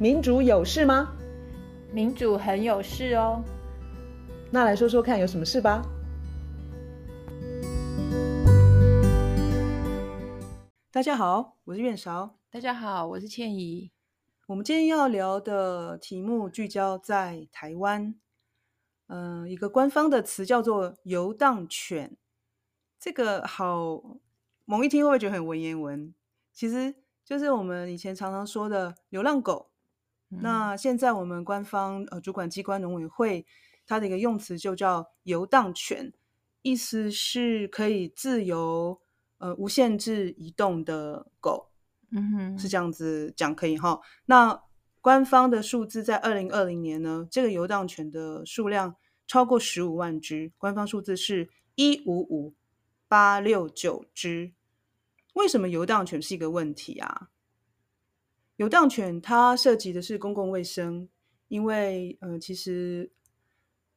民主有事吗？民主很有事哦。那来说说看，有什么事吧？大家好，我是苑韶。大家好，我是倩怡。我们今天要聊的题目聚焦在台湾，嗯、呃，一个官方的词叫做“游荡犬”。这个好，猛一听会不会觉得很文言文？其实就是我们以前常常说的流浪狗。那现在我们官方呃主管机关农委会，它的一个用词就叫游荡犬，意思是可以自由呃无限制移动的狗，嗯哼，是这样子讲可以哈。那官方的数字在二零二零年呢，这个游荡犬的数量超过十五万只，官方数字是一五五八六九只。为什么游荡犬是一个问题啊？游荡犬它涉及的是公共卫生，因为呃，其实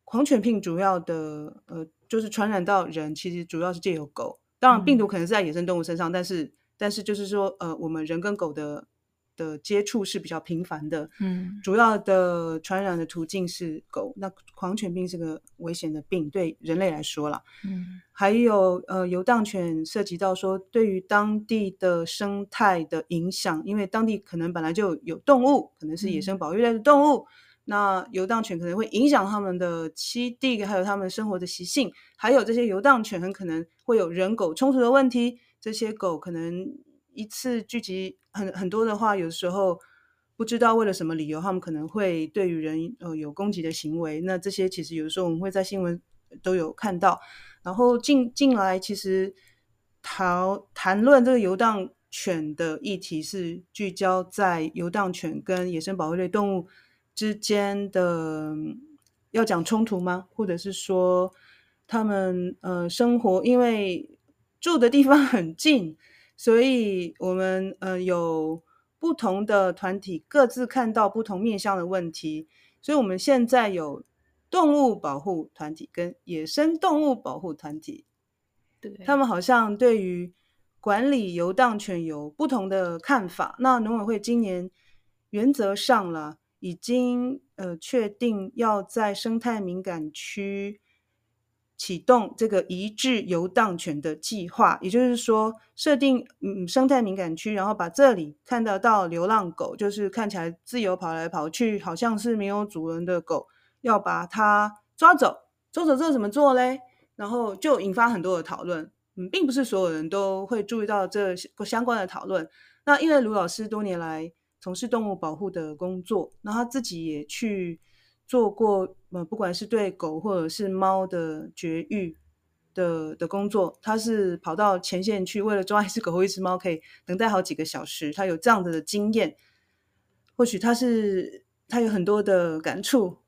狂犬病主要的呃就是传染到人，其实主要是借由狗。当然，病毒可能是在野生动物身上，嗯、但是但是就是说呃，我们人跟狗的。的接触是比较频繁的，嗯，主要的传染的途径是狗。那狂犬病是个危险的病，对人类来说啦，嗯，还有呃，游荡犬涉及到说对于当地的生态的影响，因为当地可能本来就有动物，可能是野生保育类的动物，嗯、那游荡犬可能会影响他们的栖地，还有他们生活的习性，还有这些游荡犬很可能会有人狗冲突的问题，这些狗可能。一次聚集很很多的话，有时候不知道为了什么理由，他们可能会对于人呃有攻击的行为。那这些其实有时候我们会在新闻都有看到。然后近近来其实讨谈论这个游荡犬的议题，是聚焦在游荡犬跟野生保护类动物之间的要讲冲突吗？或者是说他们呃生活因为住的地方很近。所以，我们呃有不同的团体，各自看到不同面向的问题。所以，我们现在有动物保护团体跟野生动物保护团体，对，他们好像对于管理游荡犬有不同的看法。那农委会今年原则上了，已经呃确定要在生态敏感区。启动这个移置游荡犬的计划，也就是说，设定嗯生态敏感区，然后把这里看得到流浪狗，就是看起来自由跑来跑去，好像是没有主人的狗，要把它抓走。抓走之后怎么做嘞？然后就引发很多的讨论。嗯，并不是所有人都会注意到这相关的讨论。那因为卢老师多年来从事动物保护的工作，那他自己也去。做过呃，不管是对狗或者是猫的绝育的的工作，他是跑到前线去，为了抓一只狗或一只猫，可以等待好几个小时。他有这样子的经验，或许他是他有很多的感触，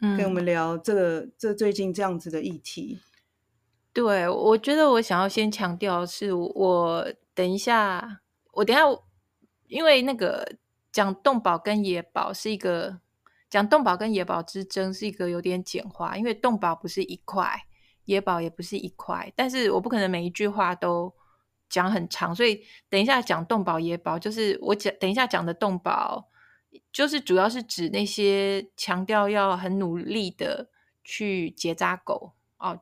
嗯，跟我们聊这个这最近这样子的议题。对，我觉得我想要先强调是，我等一下，我等一下，因为那个讲动保跟野保是一个。讲动保跟野保之争是一个有点简化，因为动保不是一块，野保也不是一块，但是我不可能每一句话都讲很长，所以等一下讲动保野保，就是我讲等一下讲的动保，就是主要是指那些强调要很努力的去结扎狗哦，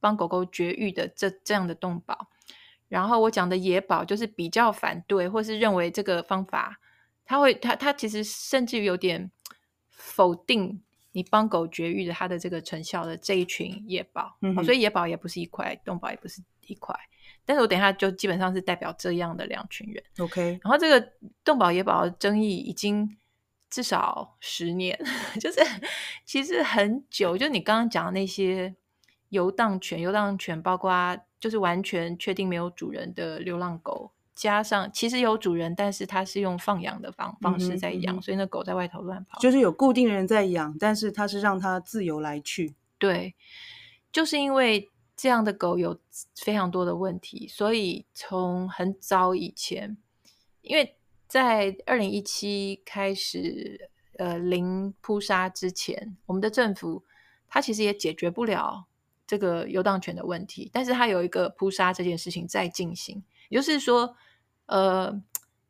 帮狗狗绝育的这这样的动保，然后我讲的野保就是比较反对或是认为这个方法，他会他他其实甚至于有点。否定你帮狗绝育的它的这个成效的这一群野保，嗯哦，所以野保也不是一块，动保也不是一块。但是我等一下就基本上是代表这样的两群人。OK，然后这个动保野保的争议已经至少十年，就是其实很久。就你刚刚讲的那些游荡犬，游荡犬包括就是完全确定没有主人的流浪狗。加上其实有主人，但是他是用放养的方方式在养，嗯嗯、所以那狗在外头乱跑。就是有固定的人在养，但是他是让它自由来去。对，就是因为这样的狗有非常多的问题，所以从很早以前，因为在二零一七开始呃零扑杀之前，我们的政府它其实也解决不了这个游荡犬的问题，但是它有一个扑杀这件事情在进行，也就是说。呃，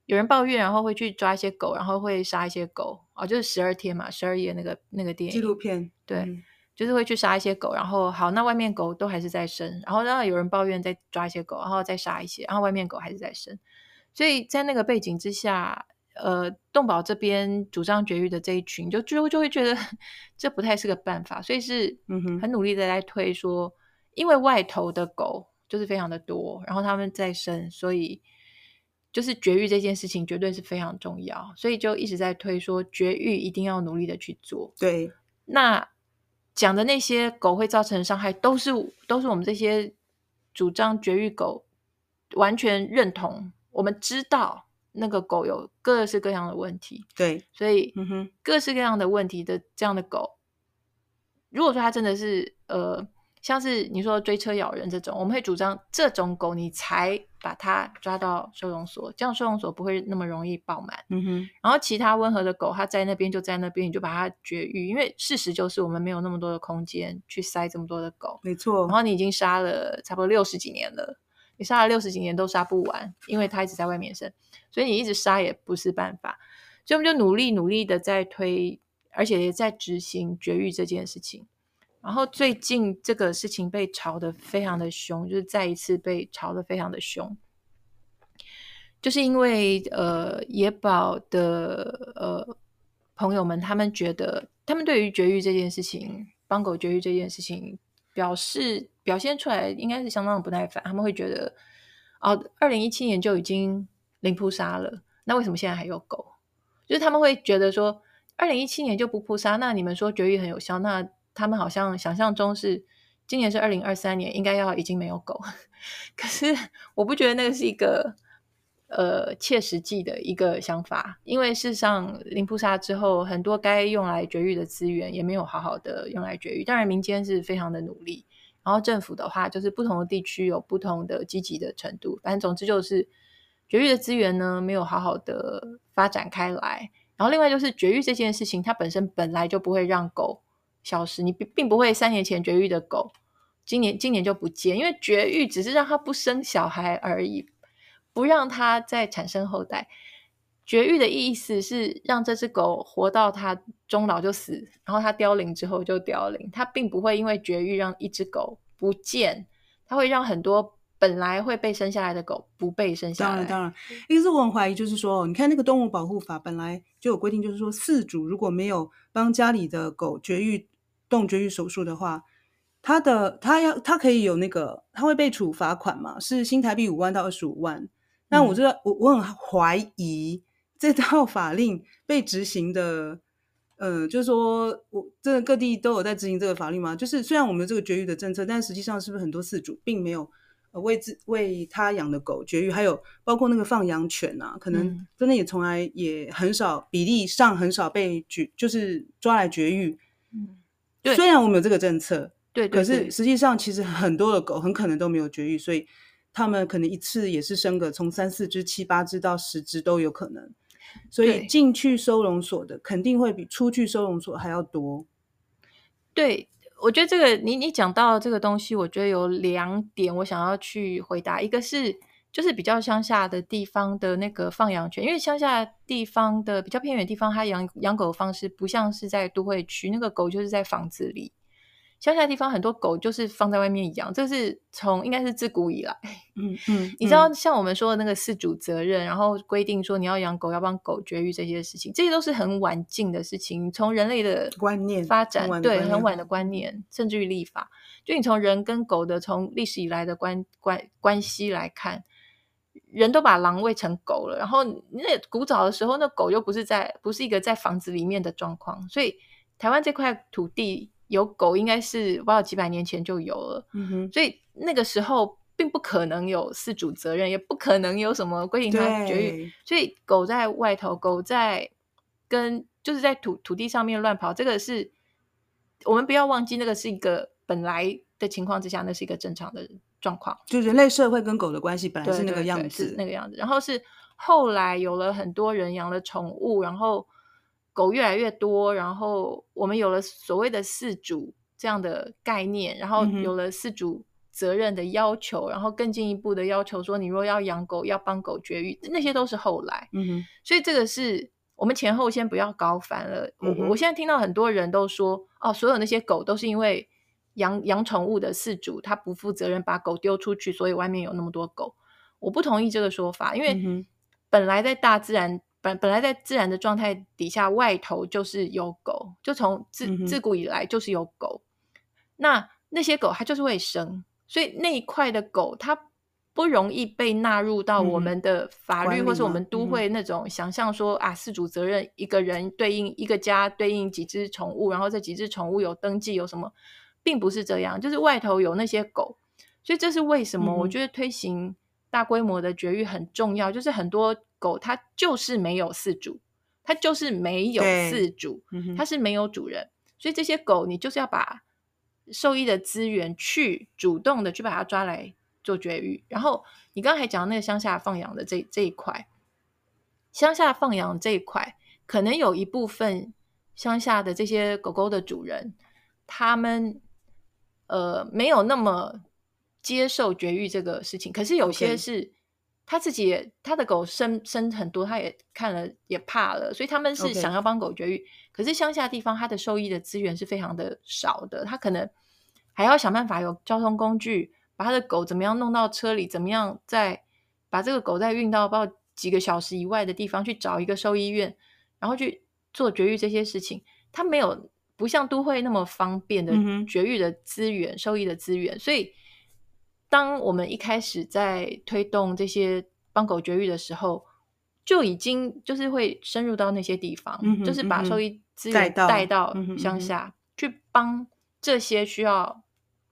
有人抱怨，然后会去抓一些狗，然后会杀一些狗哦，就是十二天嘛，十二夜那个那个电影纪录片，对，嗯、就是会去杀一些狗，然后好，那外面狗都还是在生，然后让有人抱怨再抓一些狗，然后再杀一些，然后外面狗还是在生，所以在那个背景之下，呃，动保这边主张绝育的这一群，就就就会觉得 这不太是个办法，所以是很努力的在推说，嗯、因为外头的狗就是非常的多，然后他们在生，所以。就是绝育这件事情绝对是非常重要，所以就一直在推说绝育一定要努力的去做。对，那讲的那些狗会造成伤害，都是都是我们这些主张绝育狗完全认同。我们知道那个狗有各式各样的问题，对，所以各式各样的问题的这样的狗，如果说它真的是呃。像是你说追车咬人这种，我们会主张这种狗你才把它抓到收容所，这样收容所不会那么容易爆满。嗯哼。然后其他温和的狗，它在那边就在那边，你就把它绝育，因为事实就是我们没有那么多的空间去塞这么多的狗。没错。然后你已经杀了差不多六十几年了，你杀了六十几年都杀不完，因为它一直在外面生，所以你一直杀也不是办法。所以我们就努力努力的在推，而且也在执行绝育这件事情。然后最近这个事情被炒得非常的凶，就是再一次被炒得非常的凶，就是因为呃野保的呃朋友们，他们觉得他们对于绝育这件事情，帮狗绝育这件事情，表示表现出来应该是相当的不耐烦。他们会觉得，哦，二零一七年就已经零扑杀了，那为什么现在还有狗？就是他们会觉得说，二零一七年就不扑杀，那你们说绝育很有效，那？他们好像想象中是今年是二零二三年，应该要已经没有狗。可是我不觉得那个是一个呃切实际的一个想法，因为事实上零扑杀之后，很多该用来绝育的资源也没有好好的用来绝育。当然，民间是非常的努力，然后政府的话就是不同的地区有不同的积极的程度。反正总之就是绝育的资源呢没有好好的发展开来。然后另外就是绝育这件事情，它本身本来就不会让狗。消失，你并并不会三年前绝育的狗，今年今年就不见，因为绝育只是让它不生小孩而已，不让它再产生后代。绝育的意思是让这只狗活到它终老就死，然后它凋零之后就凋零。它并不会因为绝育让一只狗不见，它会让很多本来会被生下来的狗不被生下来。当然，当然，因为我很怀疑，就是说，你看那个动物保护法本来就有规定，就是说，饲主如果没有帮家里的狗绝育。动绝育手术的话，他的他要他可以有那个，他会被处罚款嘛？是新台币五万到二十五万。那我觉得我我很怀疑这套法令被执行的，呃，就是说我这个各地都有在执行这个法令吗？就是虽然我们有这个绝育的政策，但实际上是不是很多饲主并没有呃为自为他养的狗绝育？还有包括那个放养犬啊，可能真的也从来也很少比例上很少被绝，就是抓来绝育。虽然我们有这个政策，对，对，可是实际上其实很多的狗很可能都没有绝育，所以他们可能一次也是生个从三四只、七八只到十只都有可能，所以进去收容所的肯定会比出去收容所还要多。对，我觉得这个你你讲到这个东西，我觉得有两点我想要去回答，一个是。就是比较乡下的地方的那个放养犬，因为乡下地方的比较偏远的地方，它养养狗的方式不像是在都会区，那个狗就是在房子里。乡下地方很多狗就是放在外面养，这是从应该是自古以来。嗯嗯，你知道像我们说的那个饲主责任，然后规定说你要养狗要帮狗绝育这些事情，这些都是很晚近的事情。从人类的观念发展，对很晚的观念，甚至于立法，就你从人跟狗的从历史以来的关关关系来看。人都把狼喂成狗了，然后那古早的时候，那狗又不是在，不是一个在房子里面的状况，所以台湾这块土地有狗，应该是不知道几百年前就有了。嗯哼，所以那个时候并不可能有饲主责任，也不可能有什么规定它绝育，所以狗在外头，狗在跟就是在土土地上面乱跑，这个是我们不要忘记，那个是一个本来的情况之下，那是一个正常的状况，就人类社会跟狗的关系本来是那个样子，对对对，是那个样子。然后是后来有了很多人养了宠物，然后狗越来越多，然后我们有了所谓的饲主这样的概念，然后有了饲主责任的要求，嗯、然后更进一步的要求说，你若要养狗，要帮狗绝育，那些都是后来。嗯哼，所以这个是我们前后先不要搞反了。嗯、我我现在听到很多人都说，哦，所有那些狗都是因为养养宠物的饲主他不负责任把狗丢出去，所以外面有那么多狗。我不同意这个说法，因为本来在大自然本本来在自然的状态底下，外头就是有狗，就从自、嗯、自古以来就是有狗。那那些狗它就是会生，所以那一块的狗它不容易被纳入到我们的法律，嗯、或是我们都会那种想象说、嗯、啊，饲主责任一个人对应一个家对应几只宠物，然后这几只宠物有登记有什么，并不是这样，就是外头有那些狗，所以这是为什么？我觉得推行大规模的绝育很重要，就是很多狗它就是没有饲主，它就是没有饲主，它是没有主人，所以这些狗你就是要把。兽医的资源去主动的去把它抓来做绝育，然后你刚才讲那个乡下放养的这这一块，乡下放养这一块，可能有一部分乡下的这些狗狗的主人，他们呃没有那么接受绝育这个事情，可是有些是他自己也他的狗生生很多，他也看了也怕了，所以他们是想要帮狗绝育。可是乡下地方，它的兽医的资源是非常的少的，他可能还要想办法有交通工具，把他的狗怎么样弄到车里，怎么样再把这个狗再运到不知道几个小时以外的地方去找一个兽医院，然后去做绝育这些事情。他没有不像都会那么方便的绝育的资源、受益的资源。所以，当我们一开始在推动这些帮狗绝育的时候，就已经就是会深入到那些地方，嗯、就是把受益资源带到乡下，去帮这些需要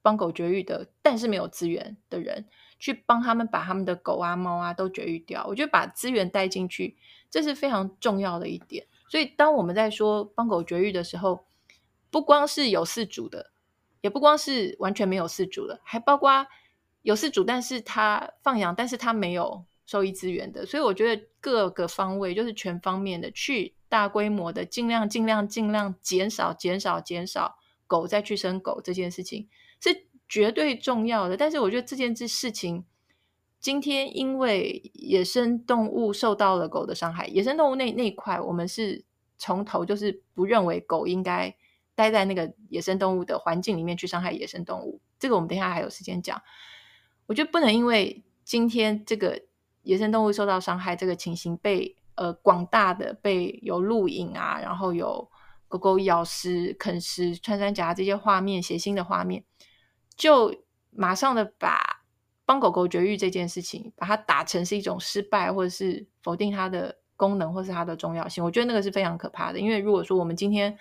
帮狗绝育的，但是没有资源的人，去帮他们把他们的狗啊、猫啊都绝育掉。我觉得把资源带进去，这是非常重要的一点。所以，当我们在说帮狗绝育的时候，不光是有饲主的，也不光是完全没有饲主的，还包括有饲主，但是他放养，但是他没有。兽医资源的，所以我觉得各个方位就是全方面的去大规模的尽量尽量尽量减少减少减少狗再去生狗这件事情是绝对重要的。但是我觉得这件事情今天因为野生动物受到了狗的伤害，野生动物那那一块我们是从头就是不认为狗应该待在那个野生动物的环境里面去伤害野生动物。这个我们等下还有时间讲。我觉得不能因为今天这个。野生动物受到伤害这个情形被呃广大的被有录影啊，然后有狗狗咬食、啃食穿山甲这些画面，血腥的画面，就马上的把帮狗狗绝育这件事情，把它打成是一种失败，或者是否定它的功能，或是它的重要性。我觉得那个是非常可怕的，因为如果说我们今天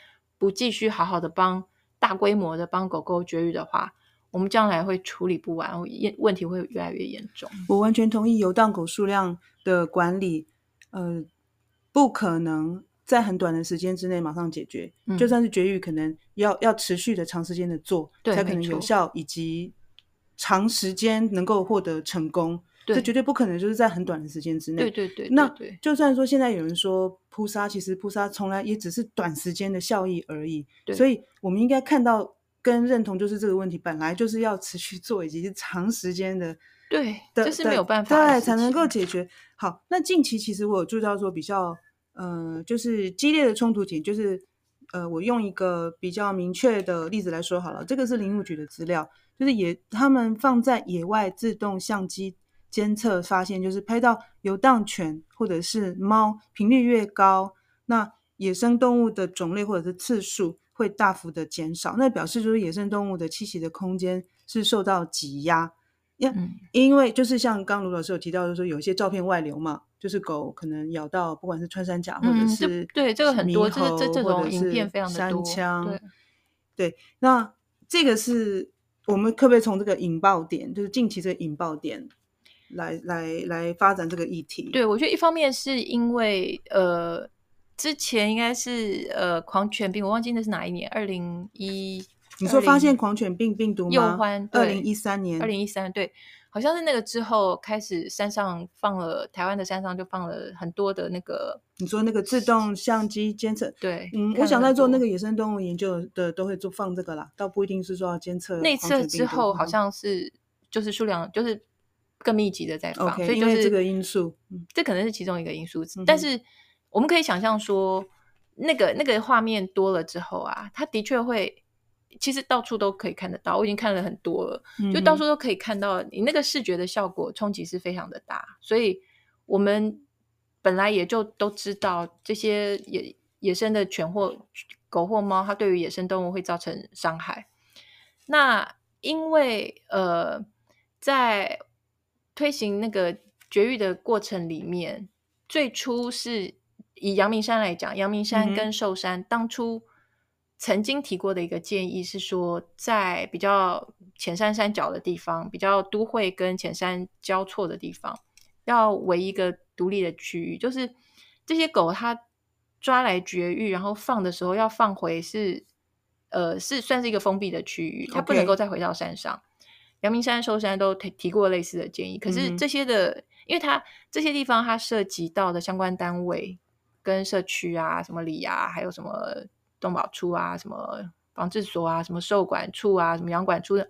不继续好好的帮大规模的帮狗狗绝育的话，我们将来会处理不完，问题会越来越严重。我完全同意游荡狗数量的管理，呃，不可能在很短的时间之内马上解决。嗯、就算是绝育，可能要要持续的长时间的做，才可能有效，以及长时间能够获得成功。这绝对不可能就是在很短的时间之内。对对对，对。那就算说现在有人说扑杀，其实扑杀从来也只是短时间的效益而已。所以我们应该看到。跟认同就是这个问题，本来就是要持续做，以及是长时间的，对，这是没有办法，对，才能够解决。好，那近期其实我有注意到说比较，呃，就是激烈的冲突点，就是，呃，我用一个比较明确的例子来说好了，这个是林务局的资料，就是野他们放在野外自动相机监测发现，就是拍到游荡犬或者是猫频率越高，那野生动物的种类或者是次数。会大幅的减少，那表示就是野生动物的栖息的空间是受到挤压，因、为就是像刚刚卢老师有提到，就是说有一些照片外流嘛，就是狗可能咬到不管是穿山甲或者是、嗯、对这个很多，这这这种影片非常的多，对，那这个是我们可不可以从这个引爆点，就是近期这个引爆点来来来发展这个议题？对，我觉得一方面是因为呃。之前应该是呃狂犬病，我忘记那是哪一年，二零一。你说发现狂犬病病毒吗？鼬獾，二零一三年，二零一三对，好像是那个之后开始山上放了，台湾的山上就放了很多的那个。你说那个自动相机监测？对，嗯，我想在做那个野生动物研究的都会做放这个啦，倒不一定是说要监测。那次之后好像是就是数量就是更密集的在放，okay, 所以就是这个因素，这可能是其中一个因素，嗯、但是。我们可以想象说，那个那个画面多了之后啊，它的确会，其实到处都可以看得到。我已经看了很多了，就到处都可以看到，你那个视觉的效果冲击是非常的大。所以我们本来也就都知道，这些野野生的犬或狗或猫，它对于野生动物会造成伤害。那因为呃，在推行那个绝育的过程里面，最初是以阳明山来讲，阳明山跟寿山当初曾经提过的一个建议是说，在比较浅山山脚的地方，比较都会跟浅山交错的地方，要围一个独立的区域，就是这些狗它抓来绝育，然后放的时候要放回是，呃，是算是一个封闭的区域，它不能够再回到山上。阳明山、寿山都提提过类似的建议，可是这些的，嗯、因为它这些地方它涉及到的相关单位跟社区啊，什么里啊，还有什么动保处啊，什么防治所啊，什么兽管处啊，什么养管处的，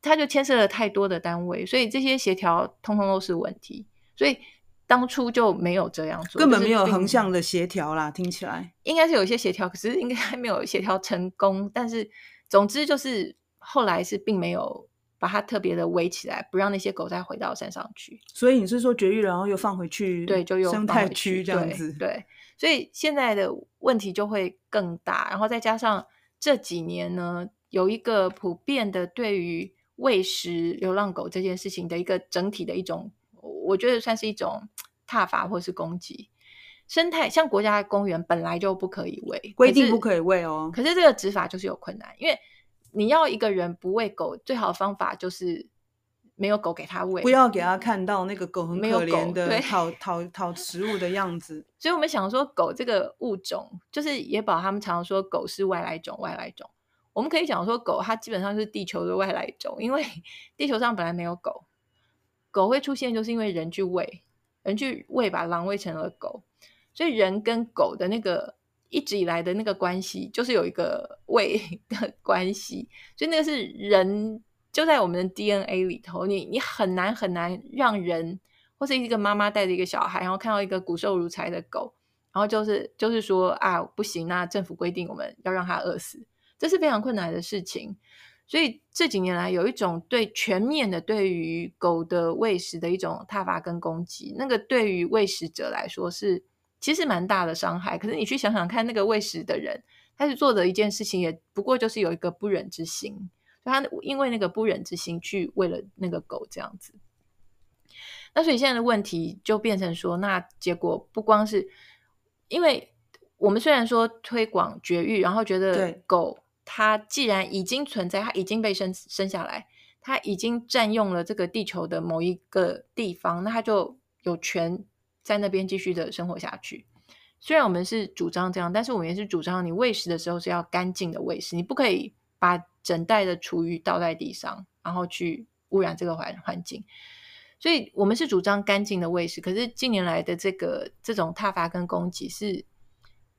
它就牵涉了太多的单位，所以这些协调通通都是问题，所以当初就没有这样做，根本没有横向的协调啦。听起来应该是有一些协调，可是应该还没有协调成功。但是总之就是后来是并没有。把它特别的围起来，不让那些狗再回到山上去。所以你是说绝育，然后又放回去？对，就又生态区这样子。对，所以现在的问题就会更大。然后再加上这几年呢，有一个普遍的对于喂食流浪狗这件事情的一个整体的一种，我觉得算是一种踏伐或是攻击。生态像国家公园本来就不可以喂，规定不可以喂哦。可是这个执法就是有困难，因为。你要一个人不喂狗，最好的方法就是没有狗给他喂，不要给他看到那个狗很可怜的讨讨讨食物的样子。所以我们想说，狗这个物种，就是野保他们常常说狗是外来种，外来种。我们可以讲说，狗它基本上是地球的外来种，因为 地球上本来没有狗，狗会出现就是因为人去喂，人去喂把狼喂成了狗，所以人跟狗的那个。一直以来的那个关系，就是有一个 喂的 关系，所以那个是人就在我们的 DNA 里头。你你很难很难让人，或是一个妈妈带着一个小孩，然后看到一个骨瘦如柴的狗，然后就是就是说啊不行，那政府规定我们要让它饿死，这是非常困难的事情。所以这几年来有一种对全面的对于狗的喂食的一种挞伐跟攻击，那个对于喂食者来说是。其实蛮大的伤害，可是你去想想看，那个喂食的人，他是做的一件事情，也不过就是有一个不忍之心，他因为那个不忍之心去喂了那个狗这样子。那所以现在的问题就变成说，那结果不光是因为我们虽然说推广绝育，然后觉得狗它既然已经存在，它已经被生生下来，它已经占用了这个地球的某一个地方，那它就有权。在那边继续的生活下去。虽然我们是主张这样，但是我们也是主张，你喂食的时候是要干净的喂食，你不可以把整袋的厨余倒在地上，然后去污染这个环环境。所以我们是主张干净的喂食。可是近年来的这个这种挞伐跟攻击，是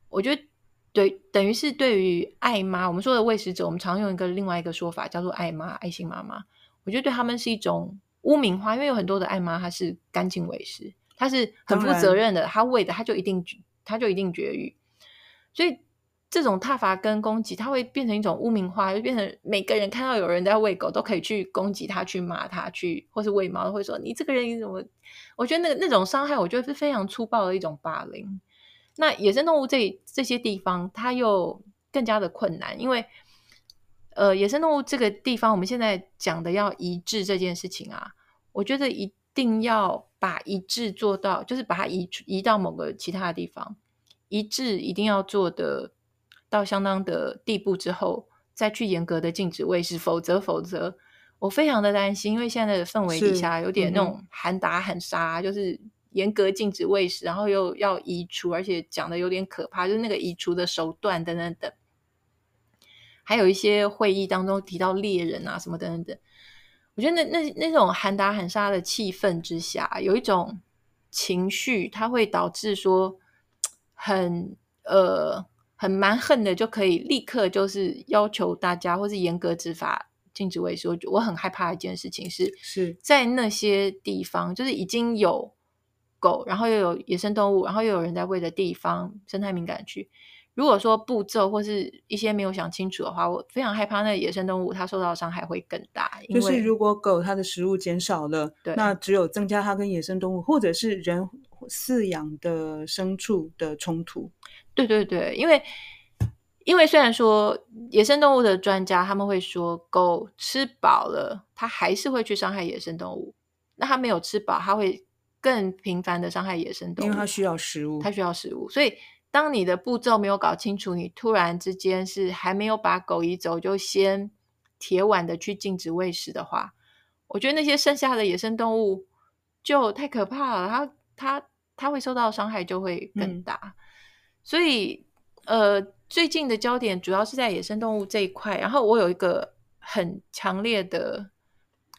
我觉得对，等于是对于爱妈，我们说的喂食者，我们常用一个另外一个说法叫做爱妈、爱心妈妈。我觉得对他们是一种污名化，因为有很多的爱妈，她是干净喂食。他是很负责任的，他喂的他就一定他就一定绝育，所以这种挞伐跟攻击，它会变成一种污名化，就变成每个人看到有人在喂狗，都可以去攻击他，去骂他，去或是喂猫，会说你这个人你怎么？我觉得那个那种伤害，我觉得是非常粗暴的一种霸凌。那野生动物这这些地方，它又更加的困难，因为呃，野生动物这个地方，我们现在讲的要移治这件事情啊，我觉得一定要。把一致做到，就是把它移移到某个其他的地方。一致一定要做的到相当的地步之后，再去严格的禁止喂食，否则否则我非常的担心，因为现在的氛围底下有点那种喊打喊杀，嗯、就是严格禁止喂食，然后又要移除，而且讲的有点可怕，就是那个移除的手段等等等，还有一些会议当中提到猎人啊什么等等等。我觉得那那那种喊打喊杀的气氛之下，有一种情绪，它会导致说很呃很蛮横的，就可以立刻就是要求大家或是严格执法禁止喂食。我我很害怕一件事情是，是在那些地方就是已经有狗，然后又有野生动物，然后又有人在喂的地方，生态敏感区。如果说步骤或是一些没有想清楚的话，我非常害怕那野生动物它受到的伤害会更大。就是如果狗它的食物减少了，对，那只有增加它跟野生动物或者是人饲养的牲畜的冲突。对对对，因为因为虽然说野生动物的专家他们会说，狗吃饱了，它还是会去伤害野生动物。那它没有吃饱，它会更频繁的伤害野生动物，因为它需要食物，它需要食物，所以。当你的步骤没有搞清楚，你突然之间是还没有把狗移走，就先铁腕的去禁止喂食的话，我觉得那些剩下的野生动物就太可怕了，它它它会受到伤害就会更大。嗯、所以，呃，最近的焦点主要是在野生动物这一块。然后我有一个很强烈的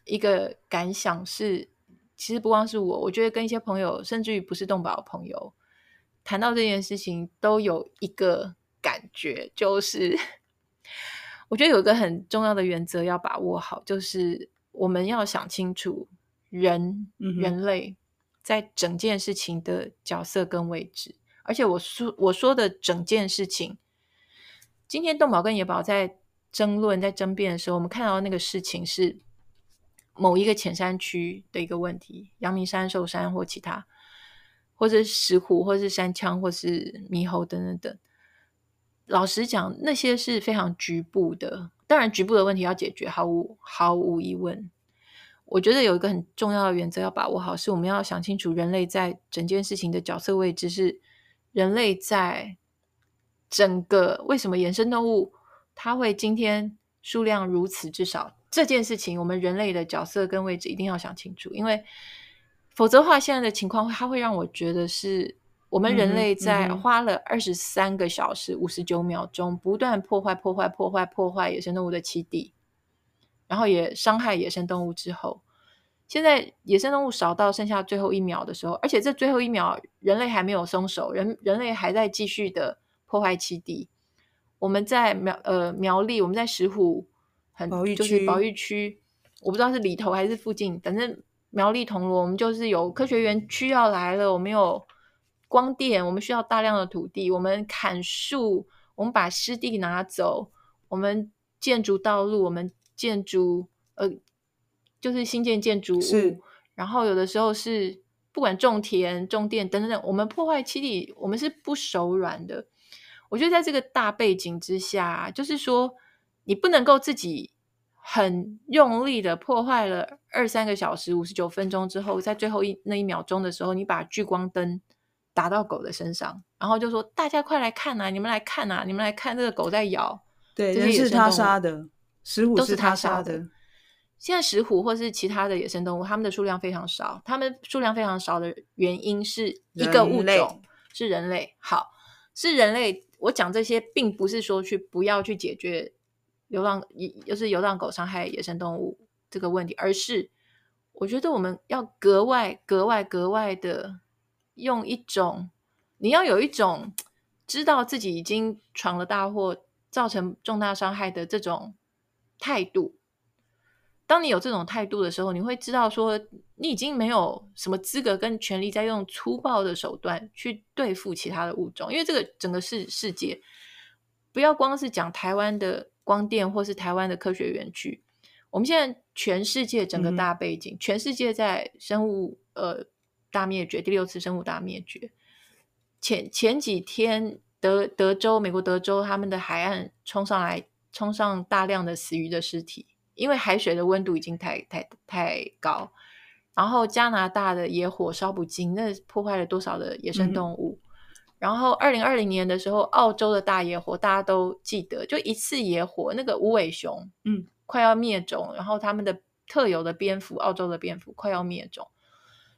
一个感想是，其实不光是我，我觉得跟一些朋友，甚至于不是动保的朋友。谈到这件事情，都有一个感觉，就是我觉得有一个很重要的原则要把握好，就是我们要想清楚人、嗯、人类在整件事情的角色跟位置。而且我说我说的整件事情，今天动保跟野保在争论、在争辩的时候，我们看到那个事情是某一个浅山区的一个问题，阳明山、寿山或其他。或者石虎，或者是山羌，或是猕猴等等等。老实讲，那些是非常局部的。当然，局部的问题要解决，毫无毫无疑问。我觉得有一个很重要的原则要把握好，是我们要想清楚人类在整件事情的角色位置，是人类在整个为什么野生动物它会今天数量如此之少这件事情，我们人类的角色跟位置一定要想清楚，因为。否则的话，现在的情况，它会让我觉得是我们人类在花了二十三个小时五十九秒钟，不断破坏、破坏、破坏、破坏野生动物的栖地，然后也伤害野生动物之后，现在野生动物少到剩下最后一秒的时候，而且这最后一秒，人类还没有松手，人人类还在继续的破坏栖地。我们在苗呃苗栗，我们在石虎很就是保育区，我不知道是里头还是附近，反正。苗栗铜锣，我们就是有科学园区要来了。我们有光电，我们需要大量的土地。我们砍树，我们把湿地拿走，我们建筑道路，我们建筑呃，就是新建建筑物。然后有的时候是不管种田、种电等等等，我们破坏栖地，我们是不手软的。我觉得在这个大背景之下，就是说你不能够自己。很用力的破坏了二三个小时五十九分钟之后，在最后一那一秒钟的时候，你把聚光灯打到狗的身上，然后就说：“大家快来看呐、啊！你们来看呐、啊！你们来看这个狗在咬。”对，人是他杀的，石虎是他杀的。现在石虎或是其他的野生动物，它们的数量非常少。它们数量非常少的原因是一个物种，是人类。好，是人类。我讲这些，并不是说去不要去解决。流浪又是流浪狗伤害野生动物这个问题，而是我觉得我们要格外、格外、格外的用一种，你要有一种知道自己已经闯了大祸，造成重大伤害的这种态度。当你有这种态度的时候，你会知道说，你已经没有什么资格跟权利再用粗暴的手段去对付其他的物种，因为这个整个世世界，不要光是讲台湾的。光电或是台湾的科学园区，我们现在全世界整个大背景，嗯、全世界在生物呃大灭绝，第六次生物大灭绝。前前几天德德州美国德州他们的海岸冲上来，冲上大量的死鱼的尸体，因为海水的温度已经太太太高。然后加拿大的野火烧不尽，那破坏了多少的野生动物？嗯然后，二零二零年的时候，澳洲的大野火大家都记得，就一次野火，那个无尾熊，嗯，快要灭种，然后他们的特有的蝙蝠，澳洲的蝙蝠快要灭种，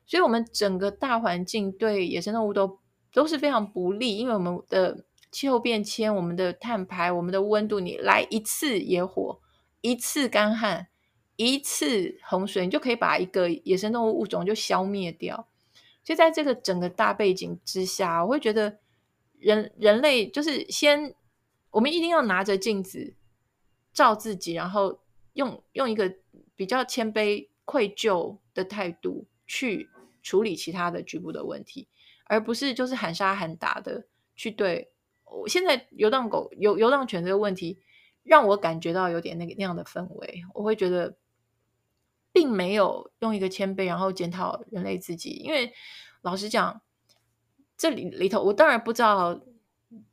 所以，我们整个大环境对野生动物都都是非常不利，因为我们的气候变迁，我们的碳排，我们的温度，你来一次野火，一次干旱，一次洪水，你就可以把一个野生动物物种就消灭掉。就在这个整个大背景之下，我会觉得人人类就是先，我们一定要拿着镜子照自己，然后用用一个比较谦卑、愧疚的态度去处理其他的局部的问题，而不是就是喊杀喊打的去对。我现在游荡狗、游游荡犬这个问题，让我感觉到有点那个那样的氛围，我会觉得并没有用一个谦卑，然后检讨人类自己。因为老实讲，这里里头，我当然不知道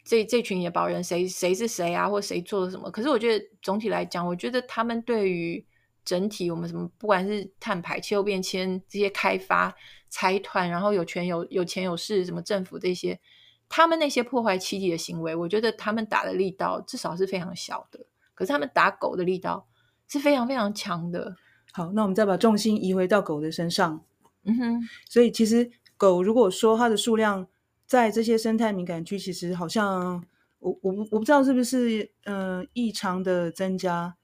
这这群野保人谁谁是谁啊，或谁做了什么。可是我觉得总体来讲，我觉得他们对于整体我们什么，不管是碳排、气候变迁这些开发财团，然后有权有有钱有势，什么政府这些。他们那些破坏气体的行为，我觉得他们打的力道至少是非常小的，可是他们打狗的力道是非常非常强的。好，那我们再把重心移回到狗的身上。嗯哼，所以其实狗如果说它的数量在这些生态敏感区，其实好像我我我不知道是不是嗯、呃、异常的增加，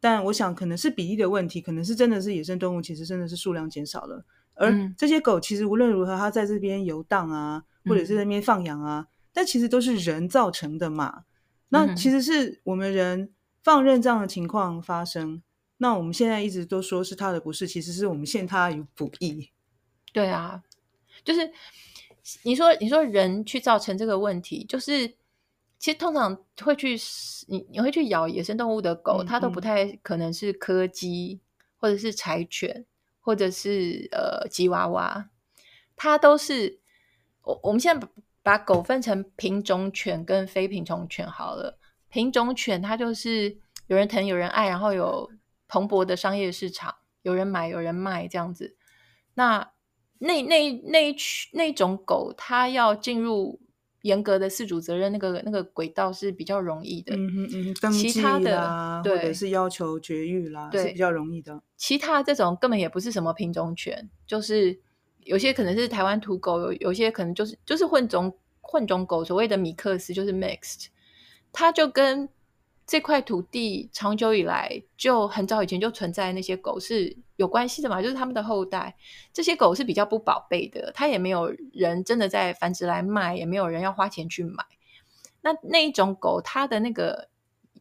但我想可能是比例的问题，可能是真的是野生动物其实真的是数量减少了，而这些狗其实无论如何它在这边游荡啊。或者是在那边放养啊，嗯，但其实都是人造成的嘛。那其实是我们人放任这样的情况发生。嗯，那我们现在一直都说是他的不是，其实是我们陷他于不义。对啊，就是你说你说人去造成这个问题，就是其实通常会去你你会去咬野生动物的狗，嗯，它都不太可能是柯基或者是柴犬或者是呃吉娃娃，它都是。我我们现在把狗分成品种犬跟非品种犬好了。品种犬它就是有人疼有人爱，然后有蓬勃的商业市场，有人买有人卖这样子。那那那那那种狗，它要进入严格的饲主责任那个那个轨道是比较容易的。嗯嗯嗯，登记啦，或者是要求绝育啦，对，是比较容易的。其他这种根本也不是什么品种犬，就是。有些可能是台湾土狗，有有些可能就是就是混种混种狗，所谓的米克斯就是 mixed，它就跟这块土地长久以来就很早以前就存在那些狗是有关系的嘛，就是他们的后代。这些狗是比较不宝贝的，它也没有人真的在繁殖来卖，也没有人要花钱去买。那那一种狗，它的那个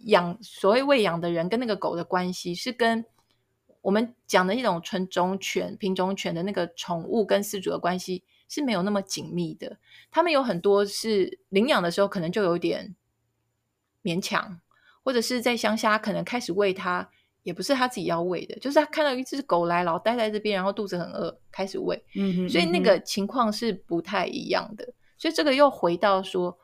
养所谓喂养的人跟那个狗的关系是跟。我们讲的一种纯种犬、品种犬的那个宠物跟饲主的关系是没有那么紧密的。他们有很多是领养的时候可能就有点勉强，或者是在乡下可能开始喂它，也不是他自己要喂的，就是他看到一只狗来，老待在这边，然后肚子很饿，开始喂。嗯哼，所以那个情况是不太一样的。所以这个又回到说，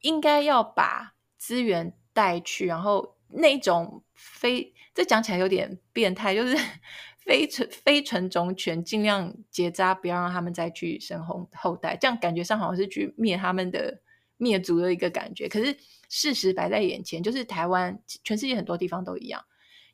应该要把资源带去，然后那种非。这讲起来有点变态，就是 非纯非纯种犬尽量结扎，不要让他们再去生后后代，这样感觉上好像是去灭他们的灭族的一个感觉。可是事实摆在眼前，就是台湾全世界很多地方都一样，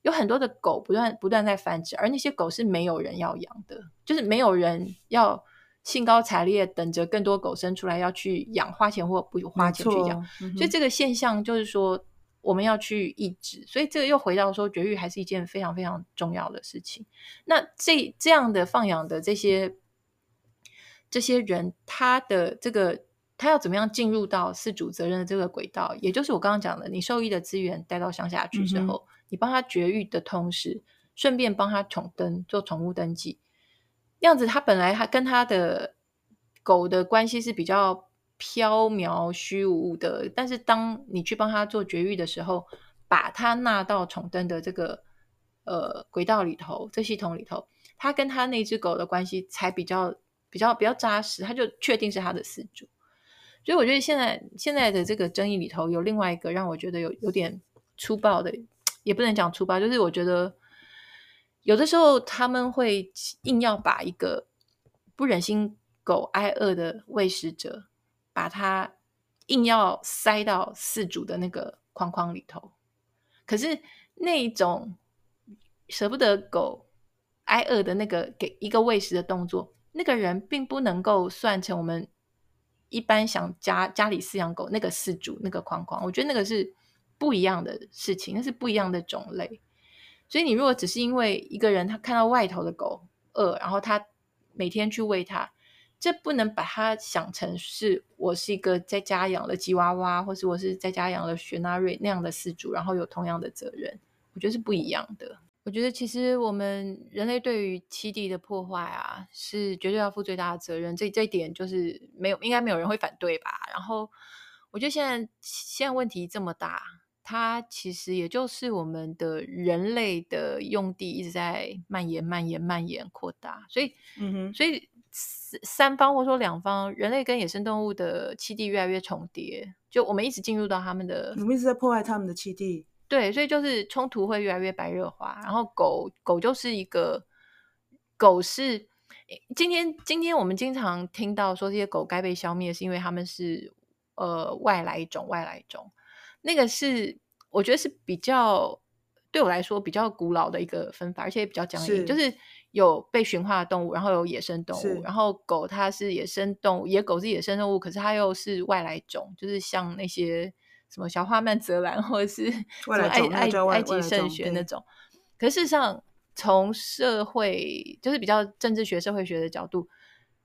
有很多的狗不断不断在繁殖，而那些狗是没有人要养的，就是没有人要兴高采烈等着更多狗生出来要去养，花钱或不花钱去养。嗯、所以这个现象就是说。我们要去抑制，所以这个又回到说绝育还是一件非常非常重要的事情。那这这样的放养的这些这些人，他的这个他要怎么样进入到饲主责任的这个轨道？也就是我刚刚讲的，你兽医的资源带到乡下去之后，嗯、你帮他绝育的同时，顺便帮他宠登做宠物登记，这样子他本来他跟他的狗的关系是比较。飘渺虚无的，但是当你去帮他做绝育的时候，把他纳到宠登的这个呃轨道里头，这系统里头，他跟他那只狗的关系才比较比较比较扎实，他就确定是他的四主。所以我觉得现在现在的这个争议里头，有另外一个让我觉得有有点粗暴的，也不能讲粗暴，就是我觉得有的时候他们会硬要把一个不忍心狗挨饿的喂食者。把它硬要塞到饲主的那个框框里头，可是那种舍不得狗挨饿的那个给一个喂食的动作，那个人并不能够算成我们一般想家家里饲养狗那个饲主那个框框。我觉得那个是不一样的事情，那是不一样的种类。所以你如果只是因为一个人他看到外头的狗饿，然后他每天去喂它。这不能把它想成是我是一个在家养了吉娃娃，或是我是在家养了雪纳瑞那样的饲主，然后有同样的责任，我觉得是不一样的。我觉得其实我们人类对于栖地的破坏啊，是绝对要负最大的责任。这这一点就是没有，应该没有人会反对吧？然后我觉得现在现在问题这么大，它其实也就是我们的人类的用地一直在蔓延、蔓延、蔓延、扩大。所以，嗯哼，所以三方或者说两方，人类跟野生动物的栖地越来越重叠，就我们一直进入到他们的，我们一直在破坏他们的栖地。对，所以就是冲突会越来越白热化，然后狗狗就是一个狗是今天今天我们经常听到说这些狗该被消灭，是因为他们是呃外来种外来种，那个是我觉得是比较对我来说比较古老的一个分法，而且也比较僵硬，是就是有被驯化的动物，然后有野生动物，然后狗它是野生动物，野狗是野生动物，可是它又是外来种，就是像那些。什么小花曼泽兰，或者是 什么埃埃埃及圣学那种，可是事实上，从社会就是比较政治学、社会学的角度，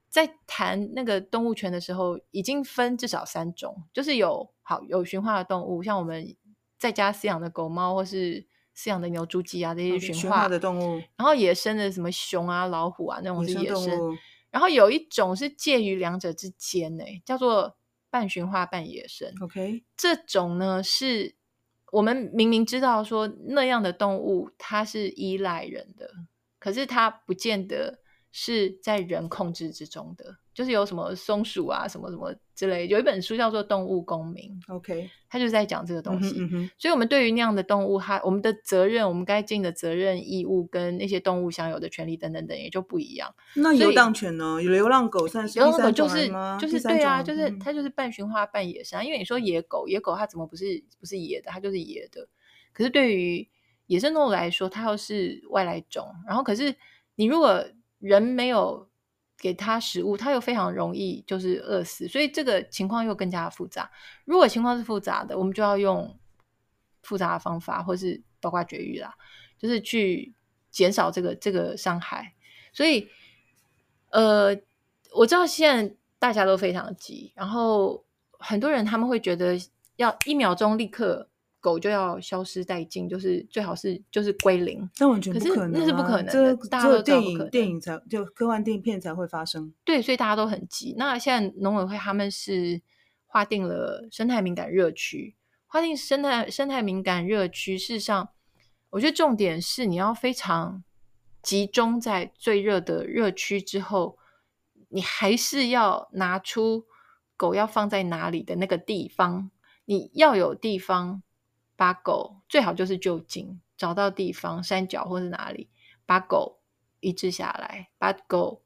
在谈那个动物权的时候，已经分至少三种，就是有好有驯化的动物，像我们在家饲养的狗猫，或是饲养的牛、猪、鸡啊这些驯化的动物，然后野生的什么熊啊、老虎啊那种是野生，野生然后有一种是介于两者之间，诶，叫做。半驯化半野生，OK，这种呢是我们明明知道说那样的动物它是依赖人的，可是它不见得是在人控制之中的。就是有什么松鼠啊，什么什么之类，有一本书叫做《动物公民》，OK，他就是在讲这个东西。所以，我们对于那样的动物，它我们的责任，我们该尽的责任义务，跟那些动物享有的权利等等等，也就不一样。那游荡犬呢？有流浪狗算是流浪狗就是就是对啊，就是它就是半驯化半野生。因为你说野狗，野狗它怎么不是不是野的？它就是野的。可是对于野生动物来说，它又是外来种。然后，可是你如果人没有。给他食物，他又非常容易就是饿死，所以这个情况又更加复杂。如果情况是复杂的，我们就要用复杂的方法，或是包括绝育啦，就是去减少这个这个伤害。所以，呃，我知道现在大家都非常急，然后很多人他们会觉得要一秒钟立刻。狗就要消失殆尽，就是最好是就是归零，那完全不可能，那是不可能的。这大家都电影电影才就科幻电影片才会发生。对，所以大家都很急。那现在农委会他们是划定了生态敏感热区，划定生态生态敏感热区。事实上，我觉得重点是你要非常集中在最热的热区之后，你还是要拿出狗要放在哪里的那个地方，你要有地方。把狗最好就是就近找到地方，山脚或是哪里，把狗移置下来，把狗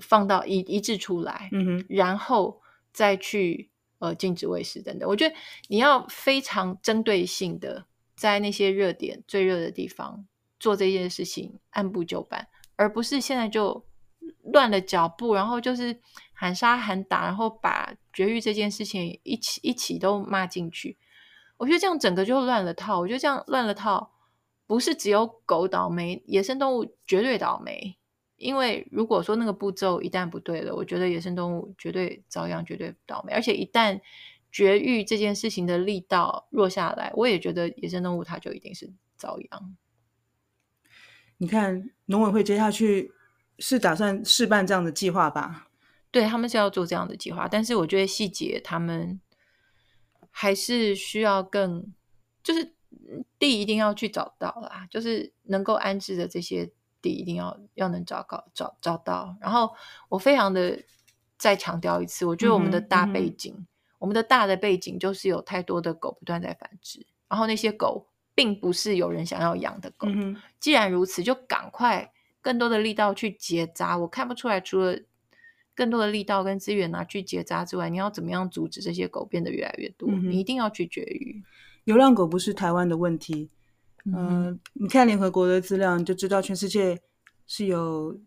放到移移置出来，嗯哼，然后再去呃禁止喂食等等。我觉得你要非常针对性的在那些热点最热的地方做这件事情，按部就班，而不是现在就乱了脚步，然后就是喊杀喊打，然后把绝育这件事情一起一起都骂进去。我觉得这样整个就乱了套。我觉得这样乱了套，不是只有狗倒霉，野生动物绝对倒霉。因为如果说那个步骤一旦不对了，我觉得野生动物绝对遭殃，绝对倒霉。而且一旦绝育这件事情的力道弱下来，我也觉得野生动物它就一定是遭殃。你看农委会接下去是打算试办这样的计划吧？对，他们是要做这样的计划，但是我觉得细节他们。还是需要更，就是地一定要去找到啦，就是能够安置的这些地一定要要能找到找找到。然后我非常的再强调一次，我觉得我们的大背景，嗯嗯、我们的大的背景就是有太多的狗不断在繁殖，然后那些狗并不是有人想要养的狗。嗯、既然如此，就赶快更多的力道去结扎。我看不出来，除了。更多的力道跟资源拿去结扎之外，你要怎么样阻止这些狗变得越来越多？嗯、你一定要去绝育。流浪狗不是台湾的问题，嗯、呃，你看联合国的资料，你就知道全世界是有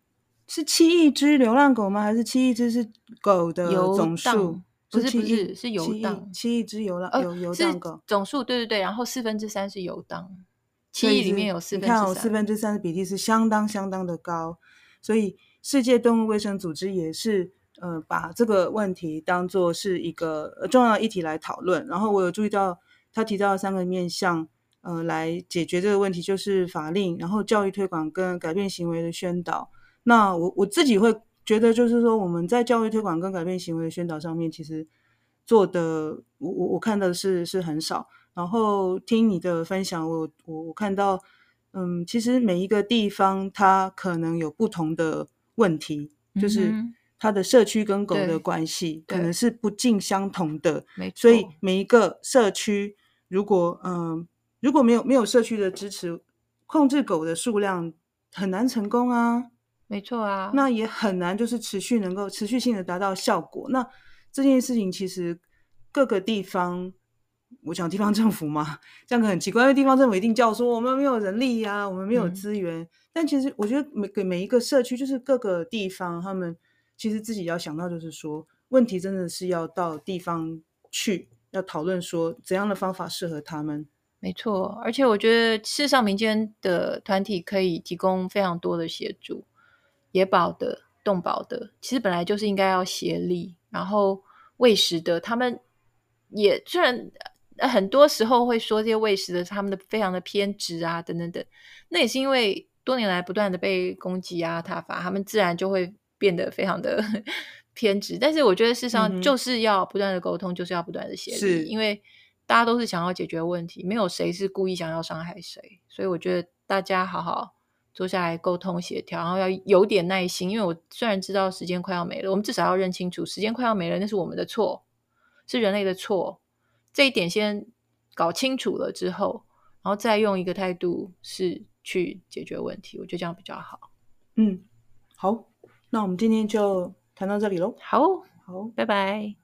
是七亿只流浪狗吗？还是七亿只是狗的总数？不是不是是游荡，七亿只流浪有游荡狗总数，对对对，然后四分之三是游荡，七亿里面有四分之三，你看哦，四分之三的比例是相当相当的高，所以。世界动物卫生组织也是，呃，把这个问题当作是一个重要议题来讨论。然后我有注意到，他提到三个面向，呃来解决这个问题，就是法令，然后教育推广跟改变行为的宣导。那我我自己会觉得，就是说我们在教育推广跟改变行为的宣导上面，其实做的我我我看到的是是很少。然后听你的分享，我我我看到，嗯，其实每一个地方它可能有不同的问题，嗯、就是它的社区跟狗的关系可能是不尽相同的。所以每一个社区，如果嗯如果没有没有社区的支持，控制狗的数量很难成功啊。没错啊。那也很难就是持续能够持续性的达到效果。那这件事情其实各个地方。我讲地方政府嘛，这样可很奇怪，因为地方政府一定叫说我们没有人力呀、啊，我们没有资源。嗯、但其实我觉得每个每一个社区，就是各个地方，他们其实自己要想到，就是说问题真的是要到地方去，要讨论说怎样的方法适合他们。没错，而且我觉得事实上民间的团体可以提供非常多的协助，野保的、动保的，其实本来就是应该要协力，然后喂食的，他们也虽然。很多时候会说这些喂食的他们的非常的偏执啊，等等等，那也是因为多年来不断的被攻击啊、挞伐，他们自然就会变得非常的 偏执。但是我觉得事实上就是要不断的沟通，嗯、就是要不断的协力，因为大家都是想要解决问题，没有谁是故意想要伤害谁。所以我觉得大家好好坐下来沟通协调，然后要有点耐心，因为我虽然知道时间快要没了，我们至少要认清楚时间快要没了，那是我们的错，是人类的错。这一点先搞清楚了之后，然后再用一个态度是去解决问题，我觉得这样比较好。嗯，好，那我们今天就谈到这里喽。好，好，拜拜。